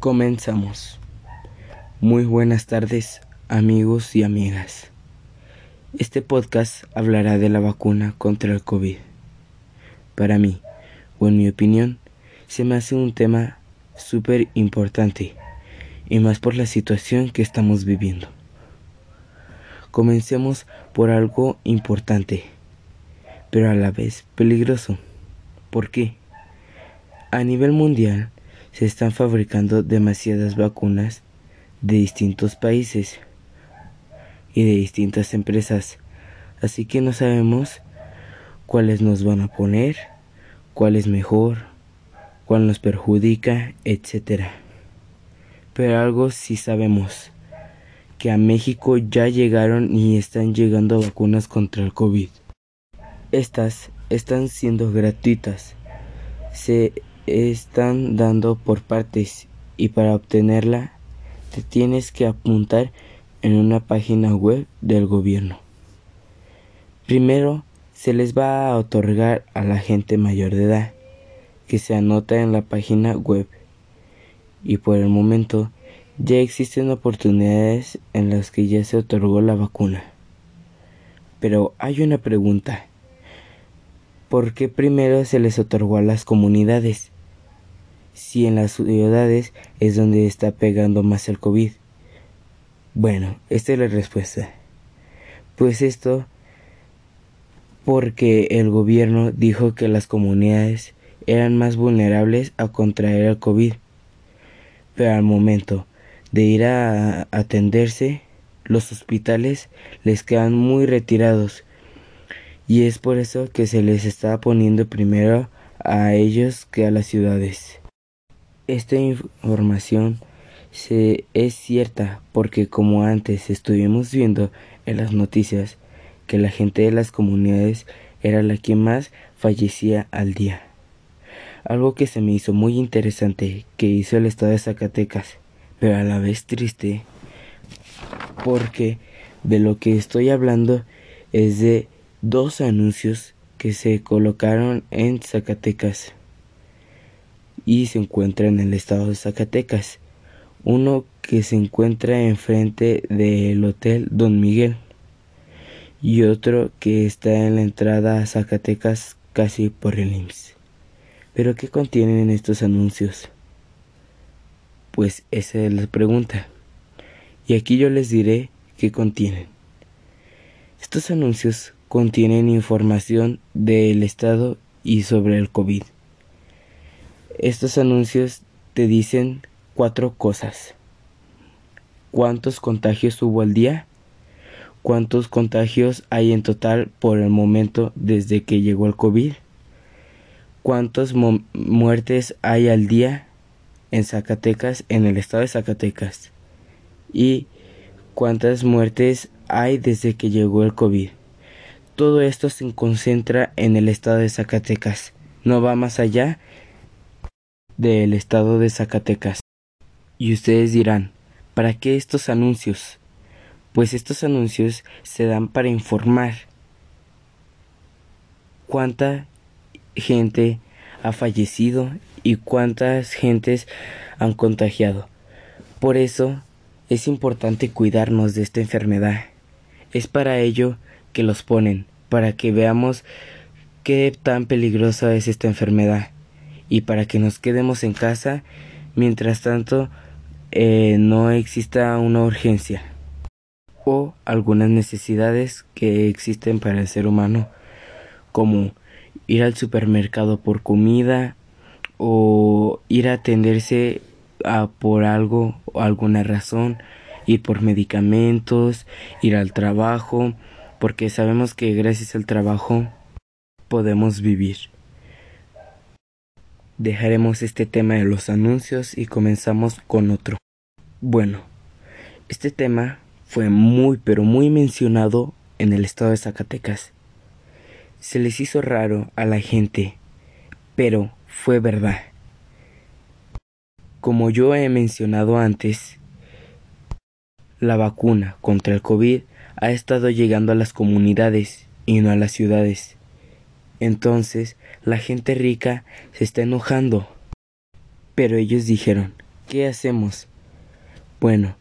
Comenzamos. Muy buenas tardes, amigos y amigas. Este podcast hablará de la vacuna contra el COVID. Para mí, o en mi opinión, se me hace un tema súper importante, y más por la situación que estamos viviendo. Comencemos por algo importante, pero a la vez peligroso. ¿Por qué? A nivel mundial se están fabricando demasiadas vacunas de distintos países y de distintas empresas, así que no sabemos cuáles nos van a poner, cuál es mejor, cuál nos perjudica, etc. Pero algo sí sabemos, que a México ya llegaron y están llegando vacunas contra el COVID. Estas están siendo gratuitas. Se están dando por partes y para obtenerla te tienes que apuntar en una página web del gobierno. Primero se les va a otorgar a la gente mayor de edad que se anota en la página web y por el momento ya existen oportunidades en las que ya se otorgó la vacuna. Pero hay una pregunta. ¿Por qué primero se les otorgó a las comunidades? Si en las ciudades es donde está pegando más el COVID. Bueno, esta es la respuesta. Pues esto porque el gobierno dijo que las comunidades eran más vulnerables a contraer el COVID. Pero al momento de ir a atenderse, los hospitales les quedan muy retirados y es por eso que se les está poniendo primero a ellos que a las ciudades. Esta información se, es cierta porque como antes estuvimos viendo en las noticias que la gente de las comunidades era la que más fallecía al día. Algo que se me hizo muy interesante que hizo el estado de Zacatecas, pero a la vez triste porque de lo que estoy hablando es de dos anuncios que se colocaron en Zacatecas y se encuentra en el estado de Zacatecas. Uno que se encuentra enfrente del Hotel Don Miguel y otro que está en la entrada a Zacatecas casi por el IMSS. ¿Pero qué contienen estos anuncios? Pues esa es la pregunta. Y aquí yo les diré qué contienen. Estos anuncios contienen información del estado y sobre el COVID. Estos anuncios te dicen cuatro cosas. ¿Cuántos contagios hubo al día? ¿Cuántos contagios hay en total por el momento desde que llegó el COVID? ¿Cuántas muertes hay al día en Zacatecas, en el estado de Zacatecas? ¿Y cuántas muertes hay desde que llegó el COVID? Todo esto se concentra en el estado de Zacatecas, no va más allá del estado de Zacatecas. Y ustedes dirán, ¿para qué estos anuncios? Pues estos anuncios se dan para informar cuánta gente ha fallecido y cuántas gentes han contagiado. Por eso es importante cuidarnos de esta enfermedad. Es para ello que los ponen, para que veamos qué tan peligrosa es esta enfermedad y para que nos quedemos en casa mientras tanto eh, no exista una urgencia o algunas necesidades que existen para el ser humano como ir al supermercado por comida o ir a atenderse a por algo o alguna razón, ir por medicamentos, ir al trabajo, porque sabemos que gracias al trabajo podemos vivir. Dejaremos este tema de los anuncios y comenzamos con otro. Bueno, este tema fue muy pero muy mencionado en el estado de Zacatecas. Se les hizo raro a la gente, pero fue verdad. Como yo he mencionado antes, la vacuna contra el COVID ha estado llegando a las comunidades y no a las ciudades. Entonces la gente rica se está enojando. Pero ellos dijeron, ¿qué hacemos? Bueno,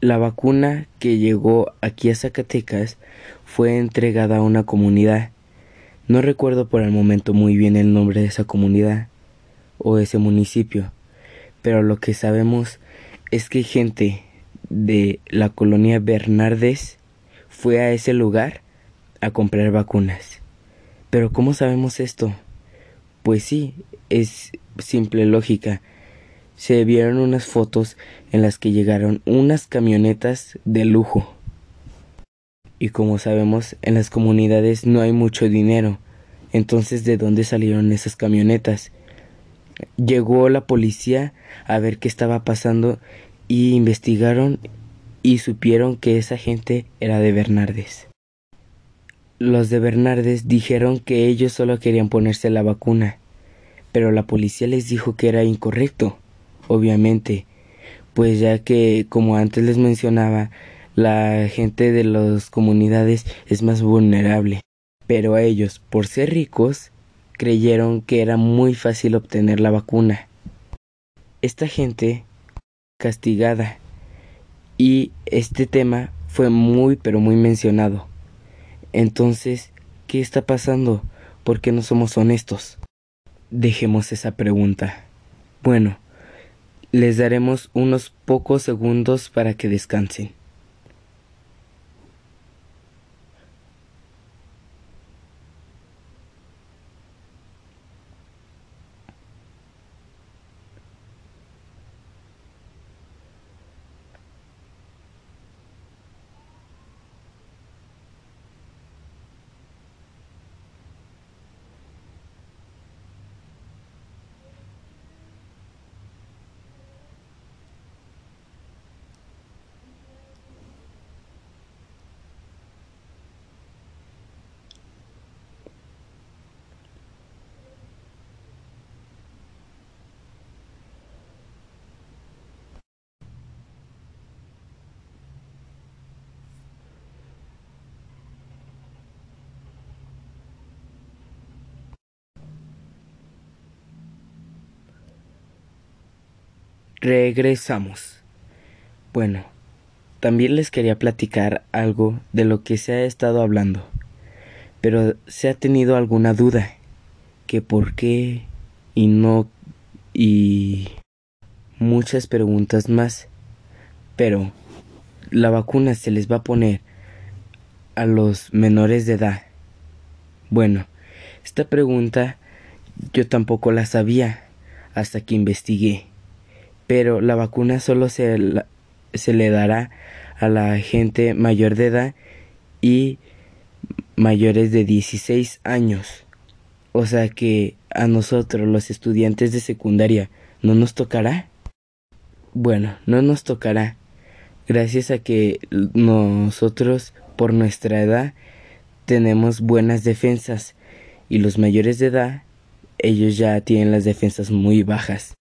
la vacuna que llegó aquí a Zacatecas fue entregada a una comunidad. No recuerdo por el momento muy bien el nombre de esa comunidad o ese municipio, pero lo que sabemos es que gente de la colonia Bernardes fue a ese lugar a comprar vacunas. Pero ¿cómo sabemos esto? Pues sí, es simple lógica. Se vieron unas fotos en las que llegaron unas camionetas de lujo. Y como sabemos, en las comunidades no hay mucho dinero. Entonces, ¿de dónde salieron esas camionetas? Llegó la policía a ver qué estaba pasando y investigaron y supieron que esa gente era de Bernardes. Los de Bernardes dijeron que ellos solo querían ponerse la vacuna, pero la policía les dijo que era incorrecto, obviamente, pues ya que, como antes les mencionaba, la gente de las comunidades es más vulnerable. Pero a ellos, por ser ricos, creyeron que era muy fácil obtener la vacuna. Esta gente castigada y este tema fue muy pero muy mencionado. Entonces, ¿qué está pasando? ¿Por qué no somos honestos? Dejemos esa pregunta. Bueno, les daremos unos pocos segundos para que descansen. Regresamos. Bueno, también les quería platicar algo de lo que se ha estado hablando, pero se ha tenido alguna duda, que por qué y no y muchas preguntas más. Pero la vacuna se les va a poner a los menores de edad. Bueno, esta pregunta yo tampoco la sabía hasta que investigué pero la vacuna solo se, se le dará a la gente mayor de edad y mayores de 16 años. O sea que a nosotros los estudiantes de secundaria no nos tocará. Bueno, no nos tocará. Gracias a que nosotros por nuestra edad tenemos buenas defensas y los mayores de edad ellos ya tienen las defensas muy bajas.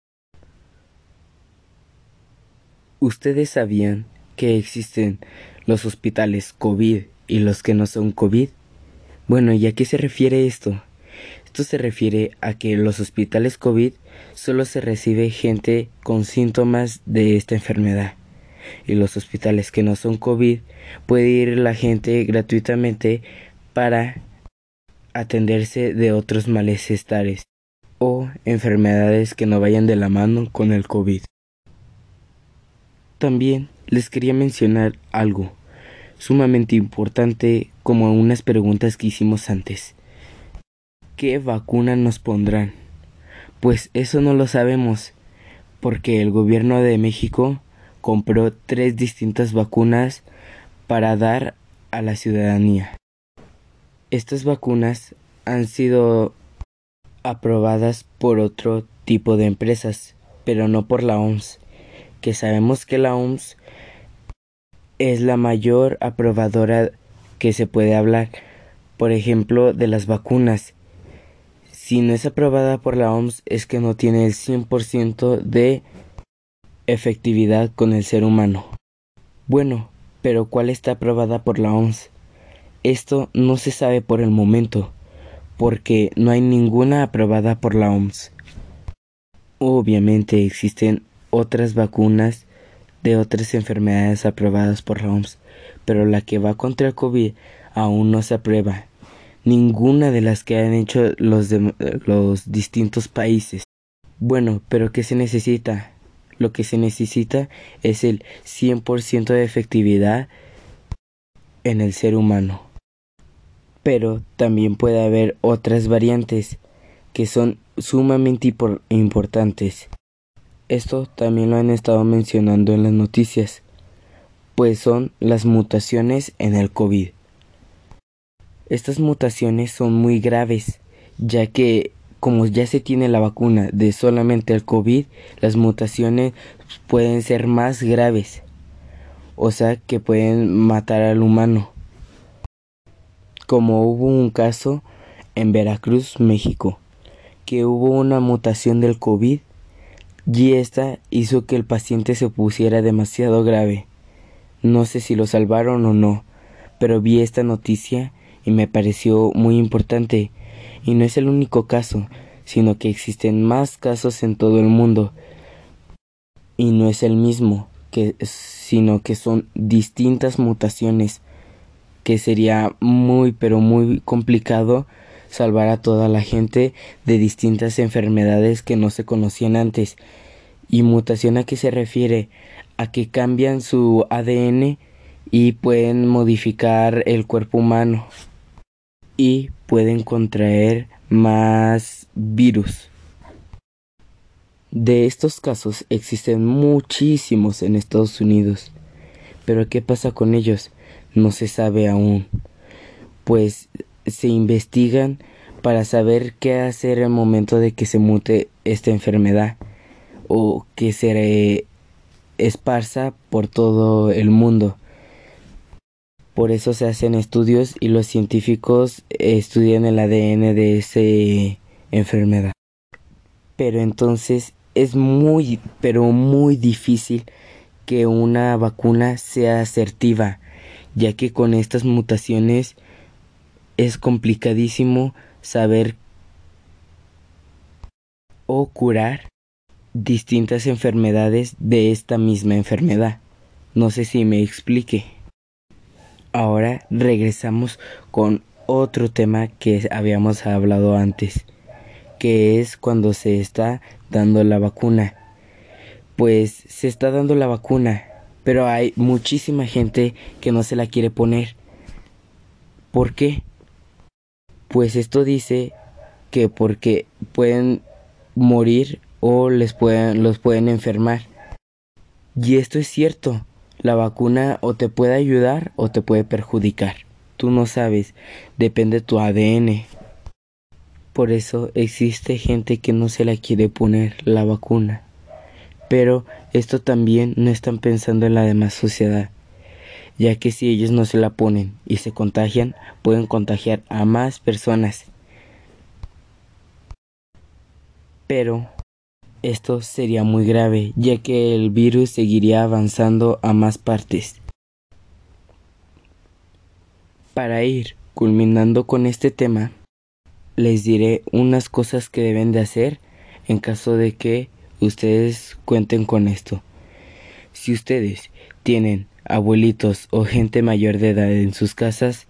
¿Ustedes sabían que existen los hospitales COVID y los que no son COVID? Bueno, ¿y a qué se refiere esto? Esto se refiere a que los hospitales COVID solo se recibe gente con síntomas de esta enfermedad. Y los hospitales que no son COVID puede ir la gente gratuitamente para atenderse de otros malestares o enfermedades que no vayan de la mano con el COVID. También les quería mencionar algo sumamente importante como unas preguntas que hicimos antes. ¿Qué vacuna nos pondrán? Pues eso no lo sabemos, porque el gobierno de México compró tres distintas vacunas para dar a la ciudadanía. Estas vacunas han sido aprobadas por otro tipo de empresas, pero no por la OMS que sabemos que la OMS es la mayor aprobadora que se puede hablar, por ejemplo, de las vacunas. Si no es aprobada por la OMS es que no tiene el 100% de efectividad con el ser humano. Bueno, pero ¿cuál está aprobada por la OMS? Esto no se sabe por el momento, porque no hay ninguna aprobada por la OMS. Obviamente existen otras vacunas de otras enfermedades aprobadas por la OMS, pero la que va contra el COVID aún no se aprueba. Ninguna de las que han hecho los, los distintos países. Bueno, pero ¿qué se necesita? Lo que se necesita es el 100% de efectividad en el ser humano. Pero también puede haber otras variantes que son sumamente importantes. Esto también lo han estado mencionando en las noticias, pues son las mutaciones en el COVID. Estas mutaciones son muy graves, ya que como ya se tiene la vacuna de solamente el COVID, las mutaciones pueden ser más graves, o sea que pueden matar al humano. Como hubo un caso en Veracruz, México, que hubo una mutación del COVID y esta hizo que el paciente se pusiera demasiado grave. No sé si lo salvaron o no, pero vi esta noticia y me pareció muy importante. Y no es el único caso, sino que existen más casos en todo el mundo. Y no es el mismo, sino que son distintas mutaciones, que sería muy pero muy complicado salvar a toda la gente de distintas enfermedades que no se conocían antes. ¿Y mutación a qué se refiere? A que cambian su ADN y pueden modificar el cuerpo humano y pueden contraer más virus. De estos casos existen muchísimos en Estados Unidos. Pero ¿qué pasa con ellos? No se sabe aún. Pues se investigan para saber qué hacer el momento de que se mute esta enfermedad o que se esparza por todo el mundo. Por eso se hacen estudios y los científicos estudian el ADN de esa enfermedad. Pero entonces es muy, pero muy difícil que una vacuna sea asertiva, ya que con estas mutaciones es complicadísimo saber o curar distintas enfermedades de esta misma enfermedad. No sé si me explique. Ahora regresamos con otro tema que habíamos hablado antes, que es cuando se está dando la vacuna. Pues se está dando la vacuna, pero hay muchísima gente que no se la quiere poner. ¿Por qué? Pues esto dice que porque pueden morir o les pueden, los pueden enfermar. Y esto es cierto. La vacuna o te puede ayudar o te puede perjudicar. Tú no sabes. Depende de tu ADN. Por eso existe gente que no se la quiere poner la vacuna. Pero esto también no están pensando en la demás sociedad ya que si ellos no se la ponen y se contagian, pueden contagiar a más personas. Pero esto sería muy grave, ya que el virus seguiría avanzando a más partes. Para ir culminando con este tema, les diré unas cosas que deben de hacer en caso de que ustedes cuenten con esto. Si ustedes tienen abuelitos o gente mayor de edad en sus casas,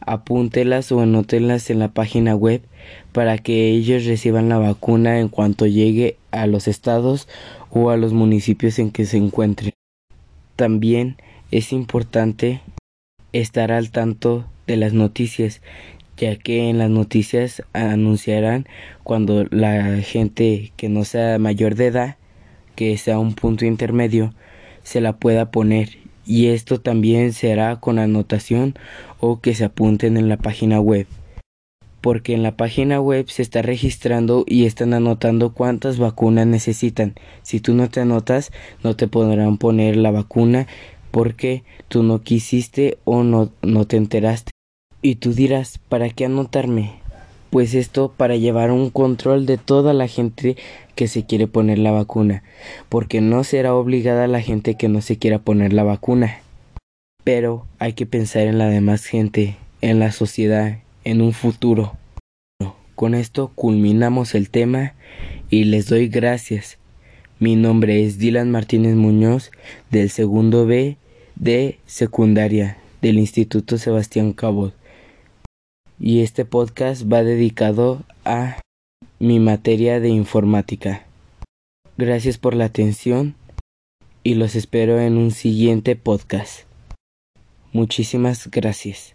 apúntelas o anótenlas en la página web para que ellos reciban la vacuna en cuanto llegue a los estados o a los municipios en que se encuentren. También es importante estar al tanto de las noticias, ya que en las noticias anunciarán cuando la gente que no sea mayor de edad, que sea un punto intermedio, se la pueda poner y esto también será con anotación o que se apunten en la página web porque en la página web se está registrando y están anotando cuántas vacunas necesitan. Si tú no te anotas, no te podrán poner la vacuna porque tú no quisiste o no, no te enteraste. Y tú dirás, ¿para qué anotarme? Pues esto para llevar un control de toda la gente que se quiere poner la vacuna, porque no será obligada la gente que no se quiera poner la vacuna. Pero hay que pensar en la demás gente, en la sociedad, en un futuro. Con esto culminamos el tema y les doy gracias. Mi nombre es Dylan Martínez Muñoz del segundo B de secundaria del Instituto Sebastián Cabot. Y este podcast va dedicado a mi materia de informática. Gracias por la atención y los espero en un siguiente podcast. Muchísimas gracias.